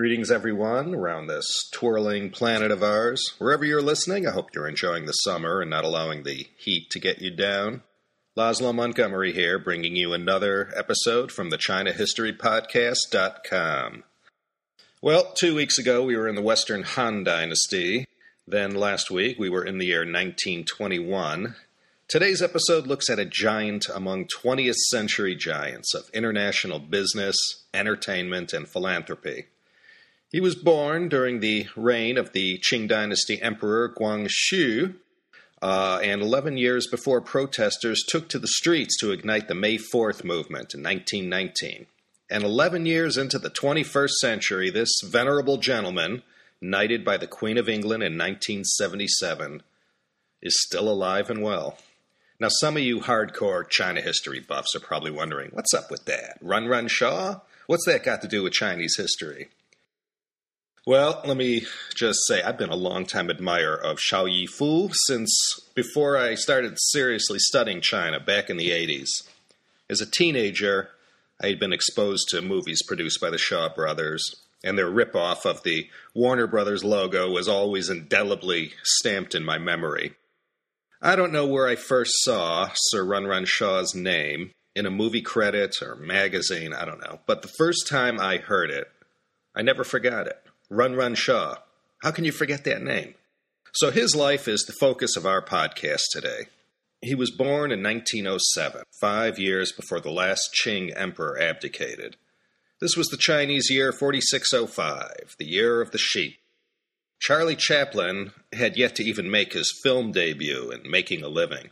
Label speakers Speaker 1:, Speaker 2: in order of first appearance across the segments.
Speaker 1: Greetings, everyone, around this twirling planet of ours. Wherever you're listening, I hope you're enjoying the summer and not allowing the heat to get you down. Laszlo Montgomery here, bringing you another episode from the ChinaHistoryPodcast.com. Well, two weeks ago we were in the Western Han Dynasty. Then last week we were in the year 1921. Today's episode looks at a giant among 20th century giants of international business, entertainment, and philanthropy. He was born during the reign of the Qing Dynasty Emperor Guangxu, uh, and 11 years before protesters took to the streets to ignite the May 4th movement in 1919. And 11 years into the 21st century, this venerable gentleman, knighted by the Queen of England in 1977, is still alive and well. Now, some of you hardcore China history buffs are probably wondering, what's up with that? Run Run Shaw? What's that got to do with Chinese history? Well, let me just say I've been a long-time admirer of Shao Yifu since before I started seriously studying China back in the 80s. As a teenager, I had been exposed to movies produced by the Shaw brothers, and their ripoff of the Warner Brothers logo was always indelibly stamped in my memory. I don't know where I first saw Sir Run Run Shaw's name, in a movie credit or magazine, I don't know, but the first time I heard it, I never forgot it. Run Run Shaw. How can you forget that name? So his life is the focus of our podcast today. He was born in 1907, five years before the last Qing emperor abdicated. This was the Chinese year 4605, the year of the sheep. Charlie Chaplin had yet to even make his film debut in Making a Living.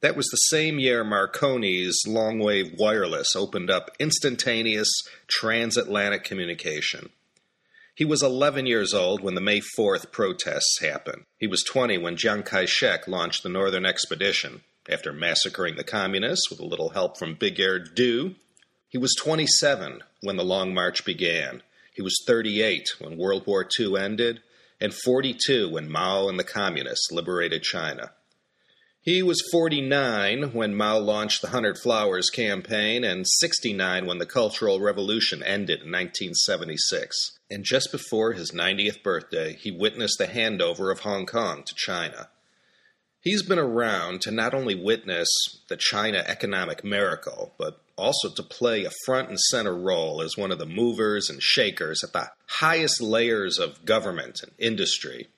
Speaker 1: That was the same year Marconi's long wave wireless opened up instantaneous transatlantic communication. He was 11 years old when the May 4th protests happened. He was 20 when Chiang Kai shek launched the Northern Expedition after massacring the communists with a little help from Big Ear Du. He was 27 when the Long March began. He was 38 when World War II ended, and 42 when Mao and the communists liberated China. He was 49 when Mao launched the Hundred Flowers campaign, and 69 when the Cultural Revolution ended in 1976. And just before his 90th birthday, he witnessed the handover of Hong Kong to China. He's been around to not only witness the China economic miracle, but also to play a front and center role as one of the movers and shakers at the highest layers of government and industry.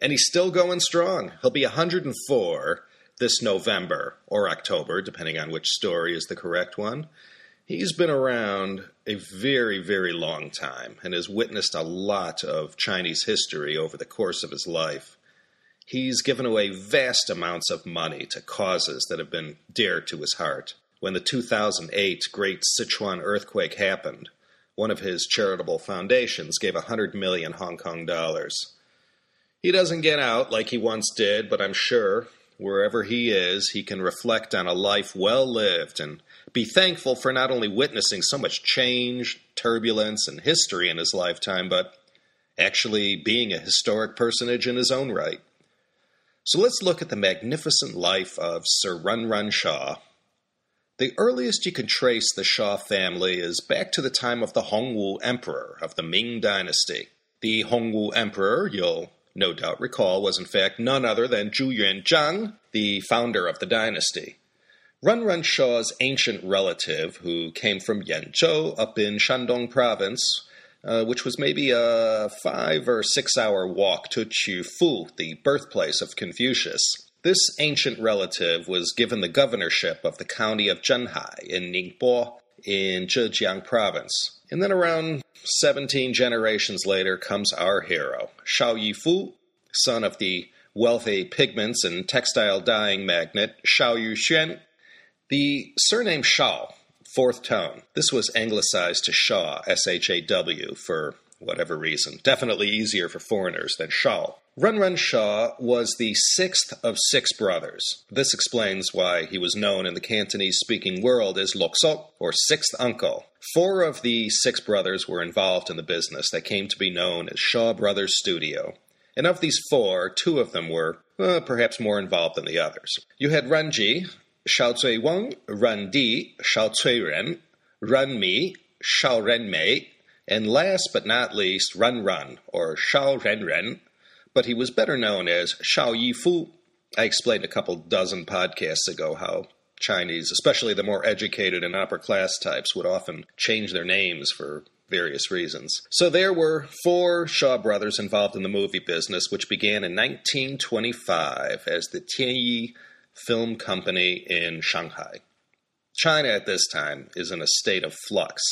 Speaker 1: And he's still going strong. He'll be 104 this November or October, depending on which story is the correct one. He's been around a very, very long time and has witnessed a lot of Chinese history over the course of his life. He's given away vast amounts of money to causes that have been dear to his heart. When the 2008 Great Sichuan earthquake happened, one of his charitable foundations gave 100 million Hong Kong dollars. He doesn't get out like he once did, but I'm sure wherever he is, he can reflect on a life well lived and be thankful for not only witnessing so much change, turbulence, and history in his lifetime, but actually being a historic personage in his own right. So let's look at the magnificent life of Sir Run Run Shaw. The earliest you can trace the Shaw family is back to the time of the Hongwu Emperor of the Ming Dynasty. The Hongwu Emperor, you'll no doubt recall, was in fact none other than Zhu Yuanzhang, the founder of the dynasty. Run Run Shaw's ancient relative, who came from Yanzhou up in Shandong province, uh, which was maybe a five or six hour walk to Qufu, the birthplace of Confucius. This ancient relative was given the governorship of the county of Zhenhai in Ningbo in Zhejiang province. And then around 17 generations later comes our hero, Shao Yifu, son of the wealthy pigments and textile dyeing magnate Shao Yuxuan. The surname Shao, fourth tone, this was anglicized to Shaw, S H A W, for whatever reason. Definitely easier for foreigners than Shao. Run Run Shaw was the sixth of six brothers. This explains why he was known in the Cantonese speaking world as Lok Sok, or sixth uncle. Four of the six brothers were involved in the business that came to be known as Shaw Brothers Studio. And of these four, two of them were uh, perhaps more involved than the others. You had Run Ji, Shao Cui Wang, Ren Di, Shao Cui Ren, Ren Mi, Shao Ren Mei, And last but not least, Run Run, or Shao Ren Ren, but he was better known as Shao Yifu. I explained a couple dozen podcasts ago how Chinese, especially the more educated and upper class types, would often change their names for various reasons. So there were four Shaw brothers involved in the movie business, which began in 1925 as the Tianyi Film Company in Shanghai. China at this time is in a state of flux.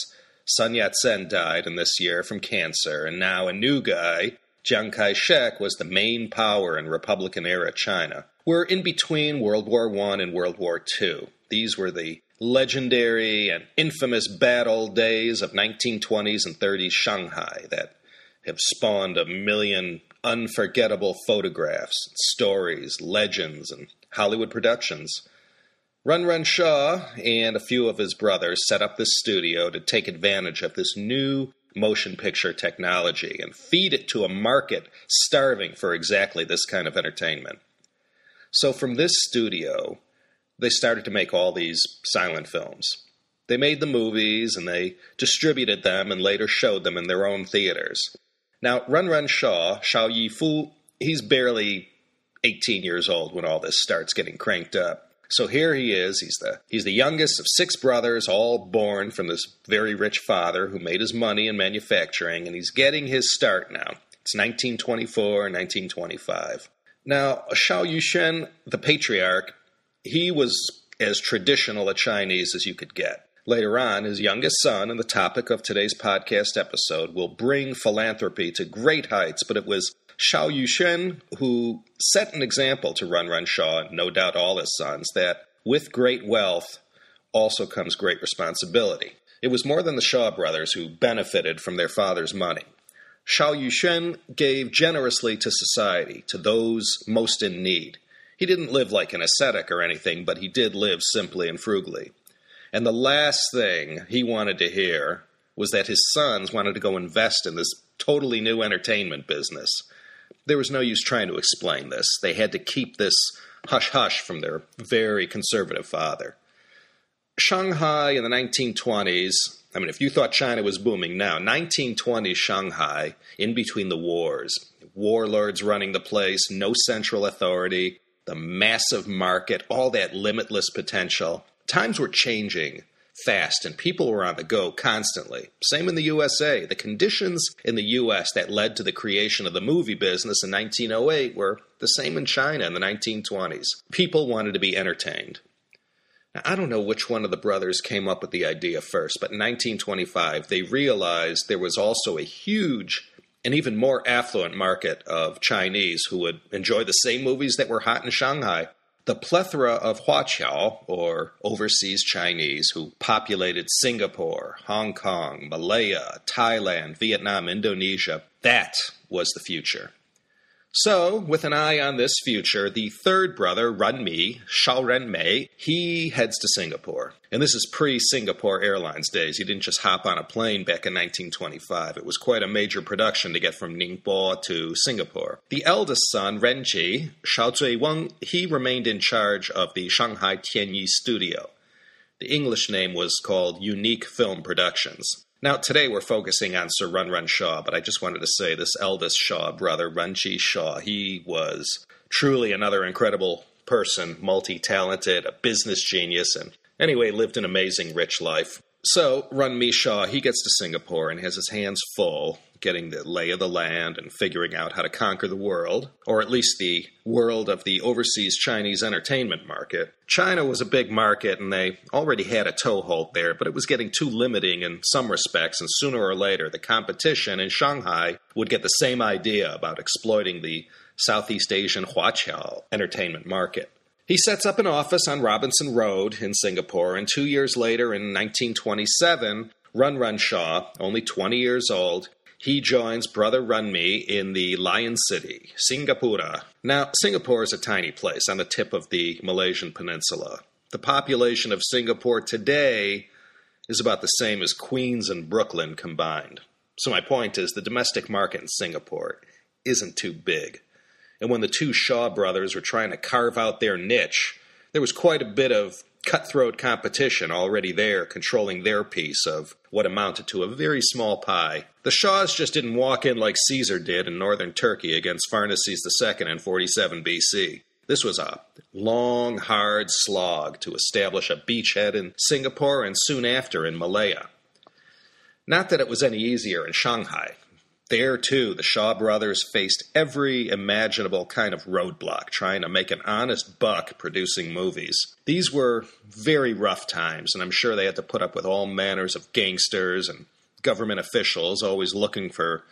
Speaker 1: Sun Yat sen died in this year from cancer, and now a new guy, Chiang Kai shek, was the main power in Republican era China. We're in between World War I and World War II. These were the legendary and infamous bad old days of 1920s and 30s Shanghai that have spawned a million unforgettable photographs, stories, legends, and Hollywood productions. Run Run Shaw and a few of his brothers set up this studio to take advantage of this new motion picture technology and feed it to a market starving for exactly this kind of entertainment. So, from this studio, they started to make all these silent films. They made the movies and they distributed them and later showed them in their own theaters. Now, Run Run Shaw, Shao Yifu, he's barely 18 years old when all this starts getting cranked up. So here he is. He's the he's the youngest of six brothers, all born from this very rich father who made his money in manufacturing, and he's getting his start now. It's 1924, 1925. Now, Shao Yusheng, the patriarch, he was as traditional a Chinese as you could get. Later on, his youngest son, and the topic of today's podcast episode, will bring philanthropy to great heights, but it was Shao Yusheng, who set an example to Run Run Shaw, no doubt all his sons, that with great wealth also comes great responsibility. It was more than the Shaw brothers who benefited from their father's money. Shao Yusheng gave generously to society, to those most in need. He didn't live like an ascetic or anything, but he did live simply and frugally. And the last thing he wanted to hear was that his sons wanted to go invest in this totally new entertainment business there was no use trying to explain this. They had to keep this hush hush from their very conservative father. Shanghai in the 1920s, I mean, if you thought China was booming now, 1920s Shanghai, in between the wars, warlords running the place, no central authority, the massive market, all that limitless potential. Times were changing fast and people were on the go constantly. Same in the USA. The conditions in the US that led to the creation of the movie business in 1908 were the same in China in the 1920s. People wanted to be entertained. Now, I don't know which one of the brothers came up with the idea first, but in 1925 they realized there was also a huge and even more affluent market of Chinese who would enjoy the same movies that were hot in Shanghai the plethora of Huaqiao, or overseas Chinese, who populated Singapore, Hong Kong, Malaya, Thailand, Vietnam, Indonesia, that was the future. So, with an eye on this future, the third brother, Run Mi, Shao Ren Mei, he heads to Singapore. And this is pre Singapore Airlines days. He didn't just hop on a plane back in 1925. It was quite a major production to get from Ningbo to Singapore. The eldest son, Ren Ji, Shao Weng, he remained in charge of the Shanghai Tianyi studio. The English name was called Unique Film Productions. Now, today we're focusing on Sir Run Run Shaw, but I just wanted to say this eldest Shaw brother, Runchi Shaw, he was truly another incredible person, multi talented, a business genius, and anyway, lived an amazing, rich life. So, Run Mi Shaw, he gets to Singapore and has his hands full getting the lay of the land and figuring out how to conquer the world, or at least the world of the overseas Chinese entertainment market. China was a big market and they already had a toehold there, but it was getting too limiting in some respects, and sooner or later the competition in Shanghai would get the same idea about exploiting the Southeast Asian Huaqiao entertainment market. He sets up an office on Robinson Road in Singapore, and two years later, in 1927, Run Run Shaw, only 20 years old, he joins Brother Runmi in the Lion City, Singapura. Now, Singapore is a tiny place on the tip of the Malaysian peninsula. The population of Singapore today is about the same as Queens and Brooklyn combined. So, my point is the domestic market in Singapore isn't too big. And when the two Shaw brothers were trying to carve out their niche, there was quite a bit of cutthroat competition already there controlling their piece of what amounted to a very small pie. The Shaws just didn't walk in like Caesar did in northern Turkey against Pharnaces II in 47 BC. This was a long, hard slog to establish a beachhead in Singapore and soon after in Malaya. Not that it was any easier in Shanghai. There, too, the Shaw brothers faced every imaginable kind of roadblock trying to make an honest buck producing movies. These were very rough times, and I'm sure they had to put up with all manners of gangsters and government officials always looking for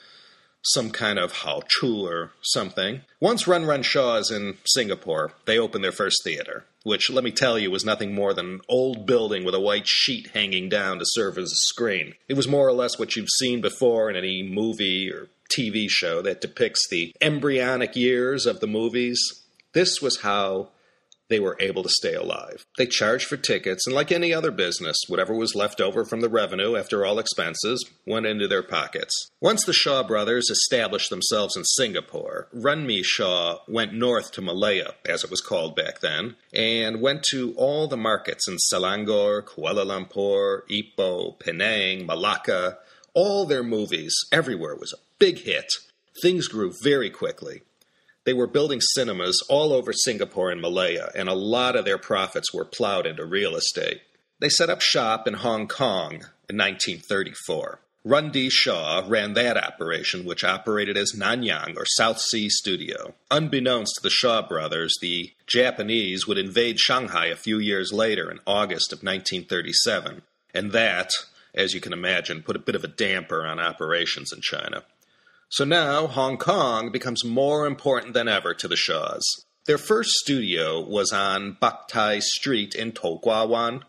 Speaker 1: some kind of hao chu or something. Once Run Run Shaw's in Singapore, they opened their first theater, which, let me tell you, was nothing more than an old building with a white sheet hanging down to serve as a screen. It was more or less what you've seen before in any movie or TV show that depicts the embryonic years of the movies. This was how they were able to stay alive. They charged for tickets, and like any other business, whatever was left over from the revenue after all expenses went into their pockets. Once the Shaw brothers established themselves in Singapore, Runme Shaw went north to Malaya, as it was called back then, and went to all the markets in Selangor, Kuala Lumpur, Ipoh, Penang, Malacca. All their movies, everywhere, was a big hit. Things grew very quickly. They were building cinemas all over Singapore and Malaya, and a lot of their profits were plowed into real estate. They set up shop in Hong Kong in 1934. Runde Shaw ran that operation, which operated as Nanyang or South Sea Studio. Unbeknownst to the Shaw brothers, the Japanese would invade Shanghai a few years later in August of 1937, and that, as you can imagine, put a bit of a damper on operations in China. So now Hong Kong becomes more important than ever to the Shaws. Their first studio was on Bak Tai Street in To Kwa Wan,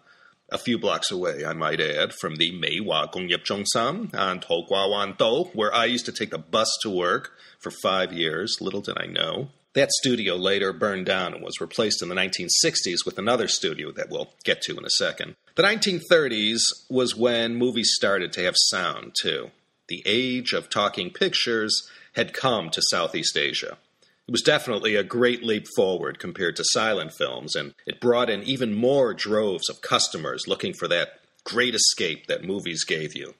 Speaker 1: a few blocks away, I might add, from the Mei Wa Gongyep Zhongsam on To Kwa Wan Do, where I used to take the bus to work for five years. Little did I know. That studio later burned down and was replaced in the 1960s with another studio that we'll get to in a second. The 1930s was when movies started to have sound, too the age of talking pictures had come to Southeast Asia. It was definitely a great leap forward compared to silent films, and it brought in even more droves of customers looking for that great escape that movies gave you.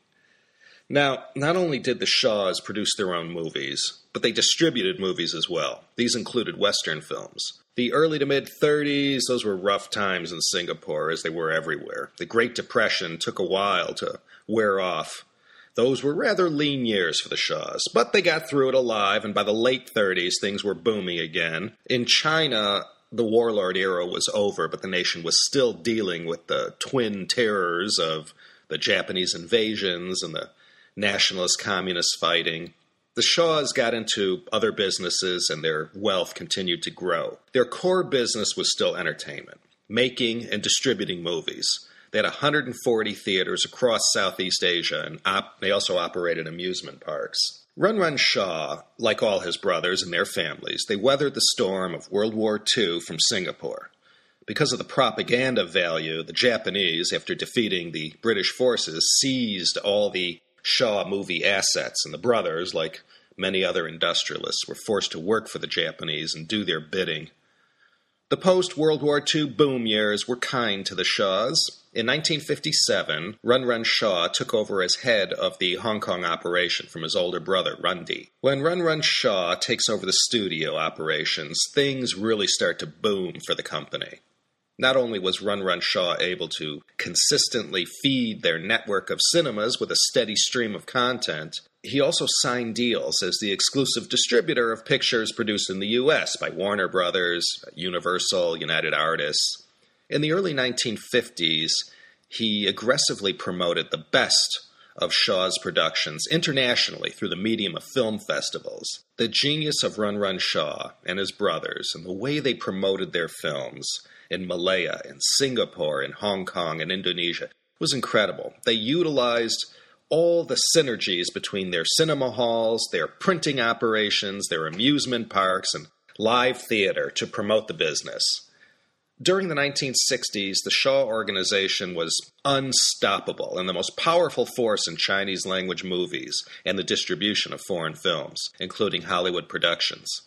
Speaker 1: Now, not only did the Shaws produce their own movies, but they distributed movies as well. These included Western films. The early to mid 30s, those were rough times in Singapore, as they were everywhere. The Great Depression took a while to wear off, those were rather lean years for the Shaws, but they got through it alive, and by the late 30s, things were booming again. In China, the warlord era was over, but the nation was still dealing with the twin terrors of the Japanese invasions and the nationalist communist fighting. The Shaws got into other businesses and their wealth continued to grow. Their core business was still entertainment, making and distributing movies. They had 140 theaters across Southeast Asia, and op- they also operated amusement parks. Run Run Shaw, like all his brothers and their families, they weathered the storm of World War II from Singapore. Because of the propaganda value, the Japanese, after defeating the British forces, seized all the Shaw movie assets, and the brothers, like many other industrialists, were forced to work for the Japanese and do their bidding. The post World War II boom years were kind to the Shaws. In 1957, Run Run Shaw took over as head of the Hong Kong operation from his older brother, Runde. When Run Run Shaw takes over the studio operations, things really start to boom for the company. Not only was Run Run Shaw able to consistently feed their network of cinemas with a steady stream of content, he also signed deals as the exclusive distributor of pictures produced in the U.S. by Warner Brothers, Universal, United Artists. In the early 1950s, he aggressively promoted the best of Shaw's productions internationally through the medium of film festivals. The genius of Run Run Shaw and his brothers and the way they promoted their films in Malaya, in Singapore, in Hong Kong, and Indonesia was incredible. They utilized all the synergies between their cinema halls, their printing operations, their amusement parks, and live theater to promote the business. During the 1960s, the Shaw organization was unstoppable and the most powerful force in Chinese language movies and the distribution of foreign films, including Hollywood productions.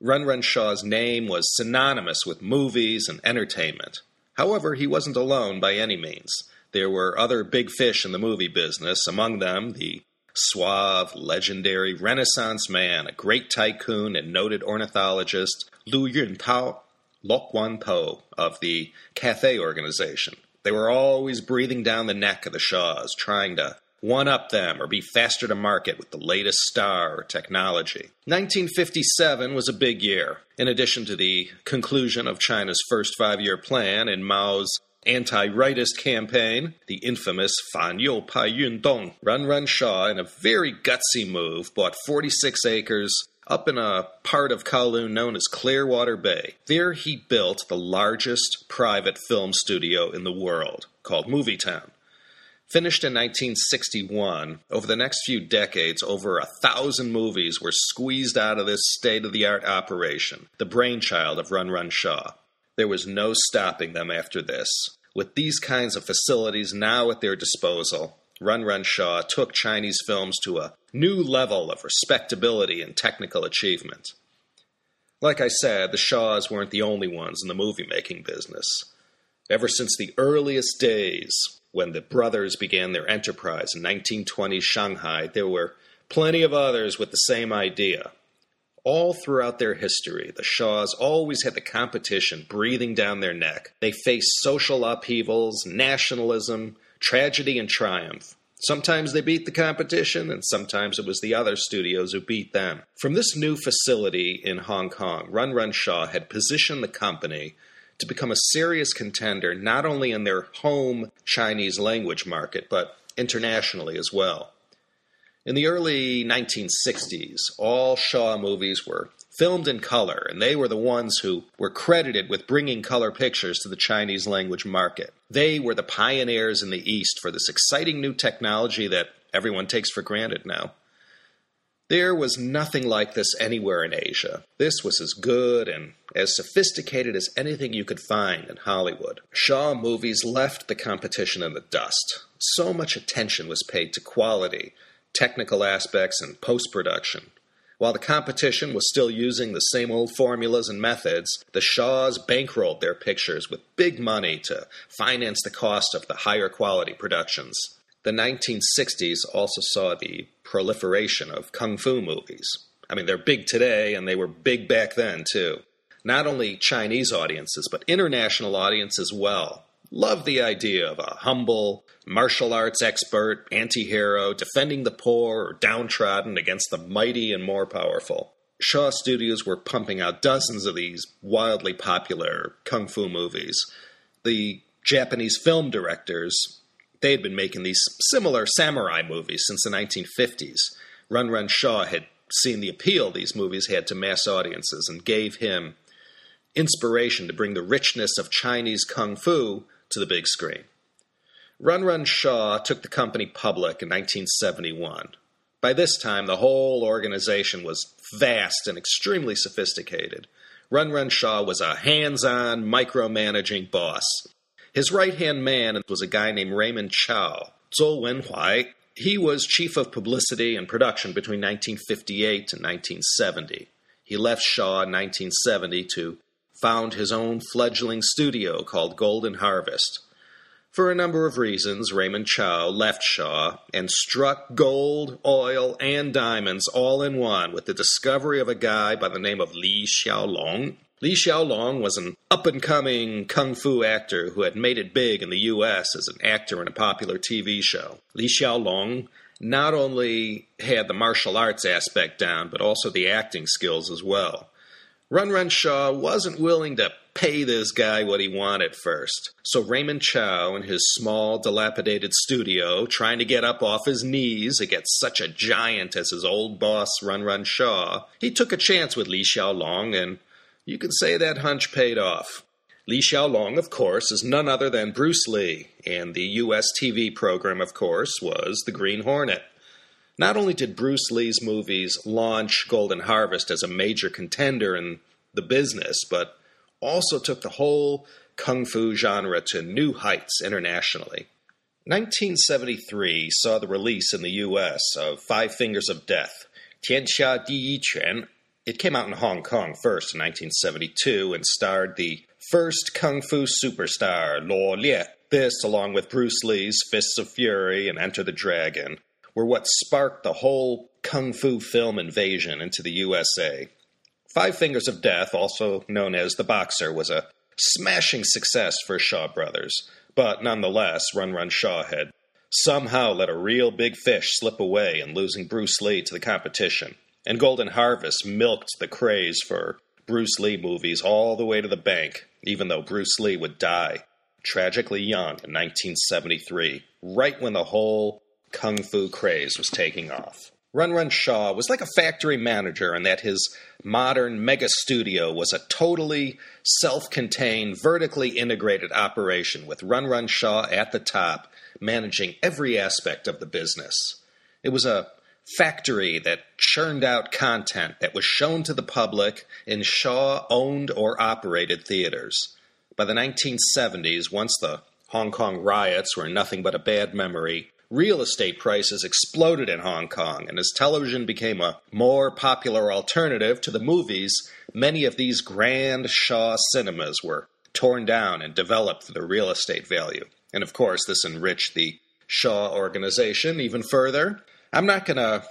Speaker 1: Run Run Shaw's name was synonymous with movies and entertainment. However, he wasn't alone by any means. There were other big fish in the movie business, among them the suave, legendary Renaissance man, a great tycoon and noted ornithologist, Lu Yuntao, Loke Wan Tho of the Cathay organization. They were always breathing down the neck of the Shaws, trying to one up them or be faster to market with the latest star or technology. 1957 was a big year. In addition to the conclusion of China's first five year plan and Mao's anti rightist campaign, the infamous Fan You Pai Yun Dong, Run Run Shaw, in a very gutsy move, bought 46 acres up in a part of Kowloon known as Clearwater Bay. There he built the largest private film studio in the world, called Movietown. Finished in 1961, over the next few decades, over a thousand movies were squeezed out of this state of the art operation, the brainchild of Run Run Shaw. There was no stopping them after this. With these kinds of facilities now at their disposal, Run Run Shaw took Chinese films to a new level of respectability and technical achievement. Like I said, the Shaws weren't the only ones in the movie making business. Ever since the earliest days, when the brothers began their enterprise in 1920 Shanghai, there were plenty of others with the same idea. All throughout their history, the Shaws always had the competition breathing down their neck. They faced social upheavals, nationalism, tragedy, and triumph. Sometimes they beat the competition, and sometimes it was the other studios who beat them. From this new facility in Hong Kong, Run Run Shaw had positioned the company to become a serious contender not only in their home Chinese language market, but internationally as well. In the early 1960s, all Shaw movies were filmed in color, and they were the ones who were credited with bringing color pictures to the Chinese language market. They were the pioneers in the East for this exciting new technology that everyone takes for granted now. There was nothing like this anywhere in Asia. This was as good and as sophisticated as anything you could find in Hollywood. Shaw movies left the competition in the dust. So much attention was paid to quality, technical aspects, and post production. While the competition was still using the same old formulas and methods, the Shaws bankrolled their pictures with big money to finance the cost of the higher quality productions. The 1960s also saw the proliferation of kung fu movies. I mean, they're big today, and they were big back then, too. Not only Chinese audiences, but international audiences as well. Love the idea of a humble, martial arts expert, anti hero, defending the poor or downtrodden against the mighty and more powerful. Shaw Studios were pumping out dozens of these wildly popular kung fu movies. The Japanese film directors they had been making these similar samurai movies since the 1950s. Run Run Shaw had seen the appeal these movies had to mass audiences and gave him inspiration to bring the richness of Chinese kung fu to the big screen. Run Run Shaw took the company public in 1971. By this time, the whole organization was vast and extremely sophisticated. Run Run Shaw was a hands on, micromanaging boss. His right hand man was a guy named Raymond Chow, Zhou Wenhuai. He was chief of publicity and production between 1958 and 1970. He left Shaw in 1970 to found his own fledgling studio called Golden Harvest. For a number of reasons, Raymond Chow left Shaw and struck gold, oil, and diamonds all in one with the discovery of a guy by the name of Li Xiaolong, Li Xiaolong was an up and coming kung fu actor who had made it big in the US as an actor in a popular TV show. Li Xiaolong not only had the martial arts aspect down, but also the acting skills as well. Run Run Shaw wasn't willing to pay this guy what he wanted first. So Raymond Chow, in his small, dilapidated studio, trying to get up off his knees against such a giant as his old boss Run Run Shaw, he took a chance with Li Xiaolong and you can say that hunch paid off. Li Xiaolong, of course, is none other than Bruce Lee, and the US TV program, of course, was The Green Hornet. Not only did Bruce Lee's movies launch Golden Harvest as a major contender in the business, but also took the whole kung fu genre to new heights internationally. 1973 saw the release in the US of Five Fingers of Death, Tianxia Di Yi Quan, It came out in Hong Kong first in 1972 and starred the first kung fu superstar, Lo Lieh. This, along with Bruce Lee's Fists of Fury and Enter the Dragon, were what sparked the whole kung fu film invasion into the USA. Five Fingers of Death, also known as The Boxer, was a smashing success for Shaw Brothers, but nonetheless, Run Run Shaw had somehow let a real big fish slip away in losing Bruce Lee to the competition, and Golden Harvest milked the craze for Bruce Lee movies all the way to the bank, even though Bruce Lee would die tragically young in 1973, right when the whole kung fu craze was taking off. Run Run Shaw was like a factory manager in that his modern mega studio was a totally self contained, vertically integrated operation with Run Run Shaw at the top, managing every aspect of the business. It was a factory that churned out content that was shown to the public in Shaw owned or operated theaters. By the 1970s, once the Hong Kong riots were nothing but a bad memory, real estate prices exploded in Hong Kong, and as television became a more popular alternative to the movies, many of these grand Shaw cinemas were torn down and developed for their real estate value. And of course, this enriched the Shaw organization even further. I'm not going to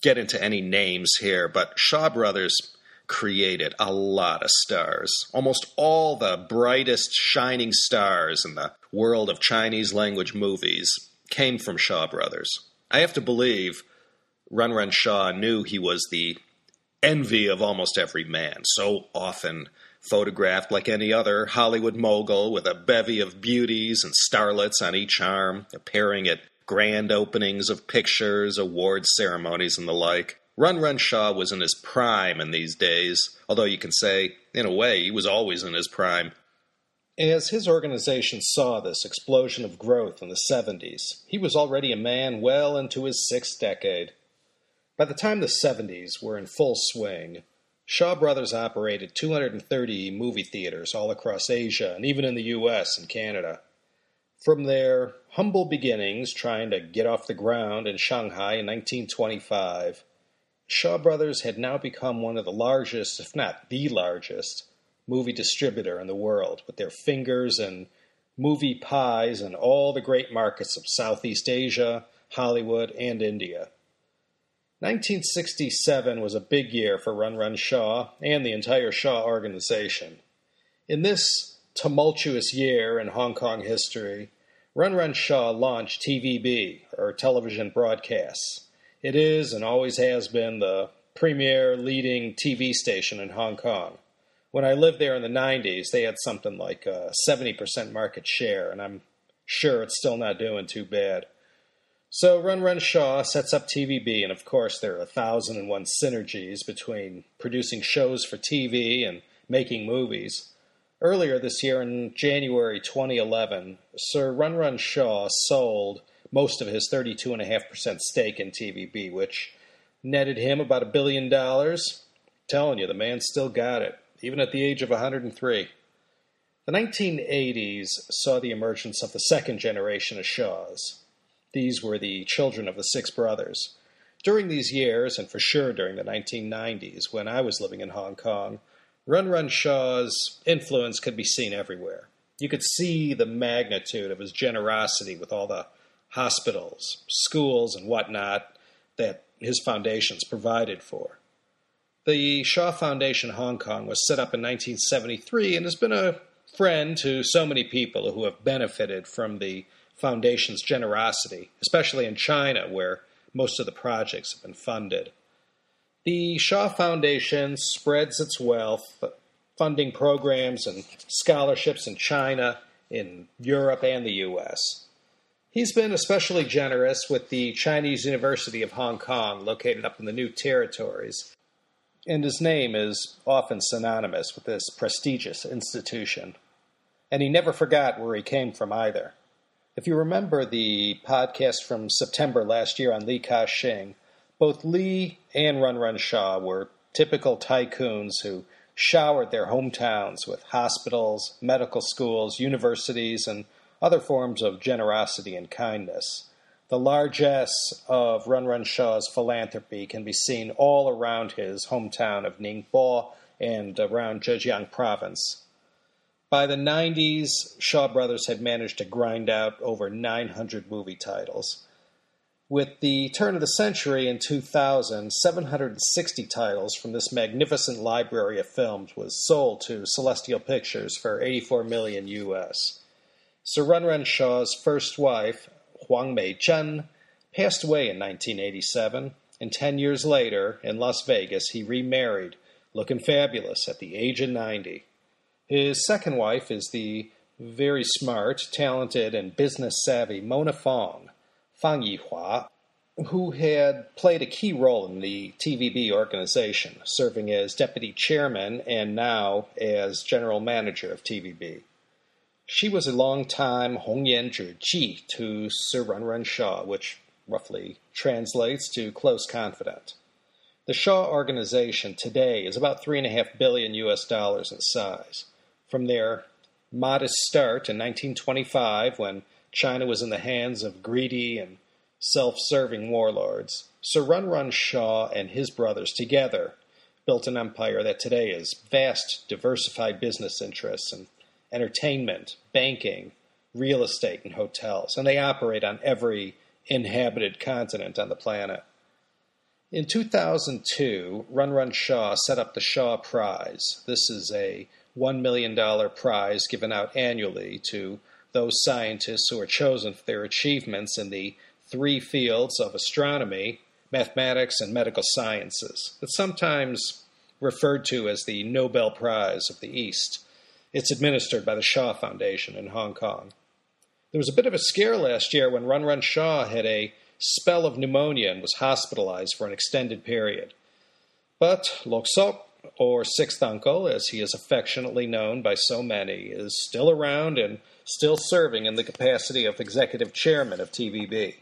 Speaker 1: get into any names here, but Shaw Brothers created a lot of stars. Almost all the brightest shining stars in the world of Chinese language movies came from Shaw Brothers. I have to believe Run Run Shaw knew he was the envy of almost every man, so often photographed like any other Hollywood mogul with a bevy of beauties and starlets on each arm, appearing at grand openings of pictures, awards ceremonies, and the like. Run Run Shaw was in his prime in these days, although you can say, in a way, he was always in his prime. As his organization saw this explosion of growth in the 70s, he was already a man well into his sixth decade. By the time the 70s were in full swing, Shaw Brothers operated 230 movie theaters all across Asia and even in the US and Canada. From their humble beginnings trying to get off the ground in Shanghai in 1925, Shaw Brothers had now become one of the largest, if not the largest, movie distributor in the world with their fingers and movie pies in all the great markets of Southeast Asia, Hollywood, and India. 1967 was a big year for Run Run Shaw and the entire Shaw organization. In this tumultuous year in Hong Kong history, Run Run Shaw launched TVB, or television broadcasts. It is and always has been the premier leading TV station in Hong Kong when I lived there in the 90s, they had something like a 70% market share, and I'm sure it's still not doing too bad. So Run Run Shaw sets up TVB, and of course, there are a thousand and one synergies between producing shows for TV and making movies. Earlier this year, in January 2011, Sir Run Run Shaw sold most of his 32.5% stake in TVB, which netted him about a billion dollars. telling you, the man still got it even at the age of 103. The 1980s saw the emergence of the second generation of Shaws. These were the children of the six brothers. During these years, and for sure during the 1990s when I was living in Hong Kong, Run Run Shaw's influence could be seen everywhere. You could see the magnitude of his generosity with all the hospitals, schools, and whatnot that his foundations provided for. The Shaw Foundation Hong Kong was set up in 1973 and has been a friend to so many people who have benefited from the foundation's generosity, especially in China, where most of the projects have been funded. The Shaw Foundation spreads its wealth, funding programs and scholarships in China, in Europe, and the U.S. He's been especially generous with the Chinese University of Hong Kong, located up in the New Territories, and his name is often synonymous with this prestigious institution. And he never forgot where he came from either. If you remember the podcast from September last year on Li Ka-shing, both Li and Run Run Shaw were typical tycoons who showered their hometowns with hospitals, medical schools, universities, and other forms of generosity and kindness.
Speaker 2: The largesse of Run Run Shaw's philanthropy can be seen all around his hometown of Ningbo and around Zhejiang province. By the 90s, Shaw Brothers had managed to grind out over 900 movie titles. With the turn of the century in 2000, 760 titles from this magnificent library of films was sold to Celestial Pictures for 84 million US. Sir Run Run Shaw's first wife, Huang Mei Chen, passed away in 1987, and 10 years later, in Las Vegas, he remarried, looking fabulous at the age of 90. His second wife is the very smart, talented, and business savvy Mona Fong, Fang Yihua, who had played a key role in the TVB organization, serving as deputy chairman and now as general manager of TVB. She was a long-time Hongyan Ji to Sir Run Run Shaw, which roughly translates to close confidant. The Shaw organization today is about three and a half billion US dollars in size. From their modest start in 1925, when China was in the hands of greedy and self serving warlords, Sir Run Run Shaw and his brothers together built an empire that today is vast, diversified business interests in entertainment, banking, real estate, and hotels, and they operate on every inhabited continent on the planet. In 2002, Run Run Shaw set up the Shaw Prize. This is a $1 million prize given out annually to those scientists who are chosen for their achievements in the three fields of astronomy, mathematics, and medical sciences. It's sometimes referred to as the Nobel Prize of the East. It's administered by the Shaw Foundation in Hong Kong. There was a bit of a scare last year when Run Run Shaw had a spell of pneumonia and was hospitalized for an extended period. But Lok Sok, or Sixth Uncle, as he is affectionately known by so many, is still around and still serving in the capacity of executive chairman of TVB.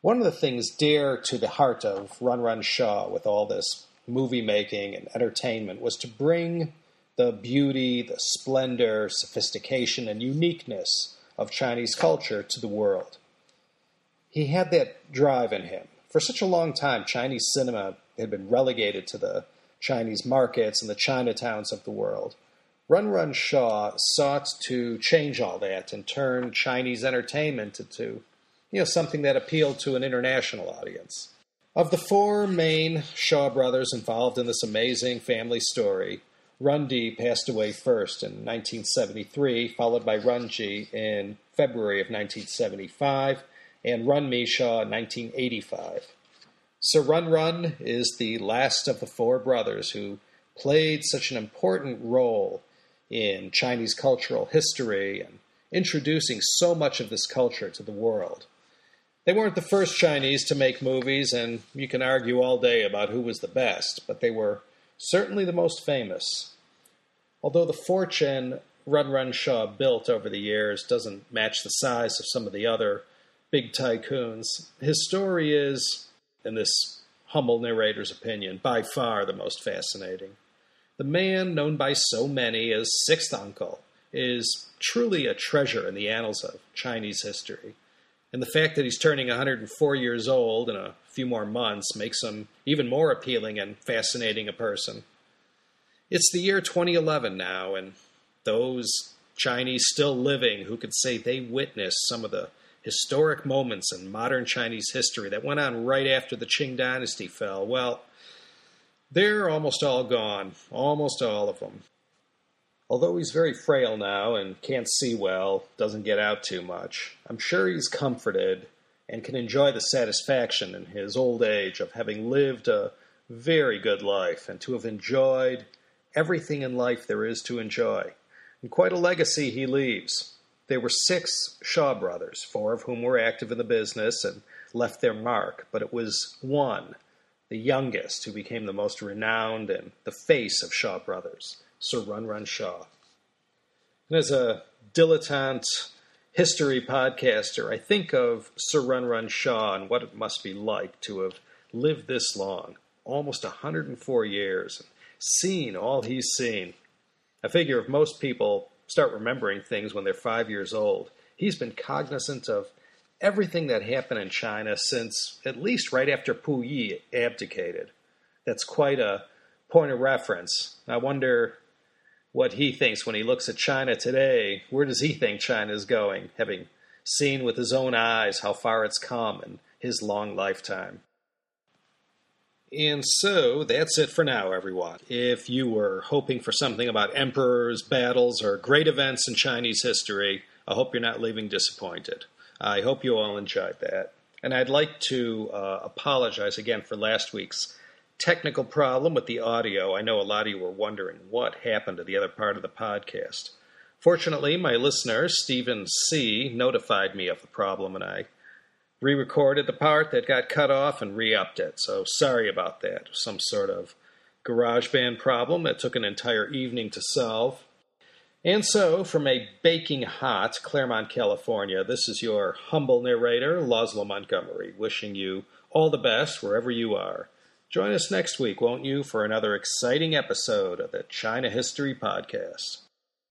Speaker 2: One of the things dear to the heart of Run Run Shaw with all this movie making and entertainment was to bring the beauty, the splendor, sophistication, and uniqueness of Chinese culture to the world. He had that drive in him. For such a long time, Chinese cinema had been relegated to the Chinese markets and the Chinatowns of the world. Run Run Shaw sought to change all that and turn Chinese entertainment into you know, something that appealed to an international audience. Of the four main Shaw brothers involved in this amazing family story, Runji passed away first in 1973, followed by Runji in February of 1975, and Runmi Shaw in 1985. Sir Run Run is the last of the four brothers who played such an important role in Chinese cultural history and introducing so much of this culture to the world. They weren't the first Chinese to make movies, and you can argue all day about who was the best, but they were certainly the most famous. Although the fortune Run Run Shaw built over the years doesn't match the size of some of the other big tycoons, his story is, in this humble narrator's opinion, by far the most fascinating. The man known by so many as Sixth Uncle is truly a treasure in the annals of Chinese history. And the fact that he's turning 104 years old in a few more months makes him even more appealing and fascinating a person. It's the year 2011 now, and those Chinese still living who could say they witnessed some of the historic moments in modern Chinese history that went on right after the Qing dynasty fell, well, they're almost all gone, almost all of them. Although he's very frail now and can't see well, doesn't get out too much, I'm sure he's comforted and can enjoy the satisfaction in his old age of having lived a very good life and to have enjoyed everything in life there is to enjoy. And quite a legacy he leaves. There were six Shaw brothers, four of whom were active in the business and left their mark, but it was one, the youngest, who became the most renowned and the face of Shaw Brothers. Sir Run Run Shaw. And as a dilettante history podcaster, I think of Sir Run Run Shaw and what it must be like to have lived this long, almost 104 years, and seen all he's seen. I figure if most people start remembering things when they're five years old, he's been cognizant of everything that happened in China since at least right after Puyi abdicated. That's quite a point of reference. I wonder what he thinks when he looks at China today. Where does he think China is going, having seen with his own eyes how far it's come in his long lifetime? And so that's it for now, everyone. If you were hoping for something about emperors, battles, or great events in Chinese history, I hope you're not leaving disappointed. I hope you all enjoyed that. And I'd like to uh, apologize again for last week's technical problem with the audio. I know a lot of you were wondering what happened to the other part of the podcast. Fortunately, my listener, Stephen C., notified me of the problem, and I re recorded the part that got cut off and re upped it. So sorry about that. Some sort of GarageBand problem that took an entire evening to solve. And so, from a baking hot Claremont, California, this is your humble narrator, Laszlo Montgomery, wishing you all the best wherever you are. Join us next week, won't you, for another exciting episode of the China History Podcast.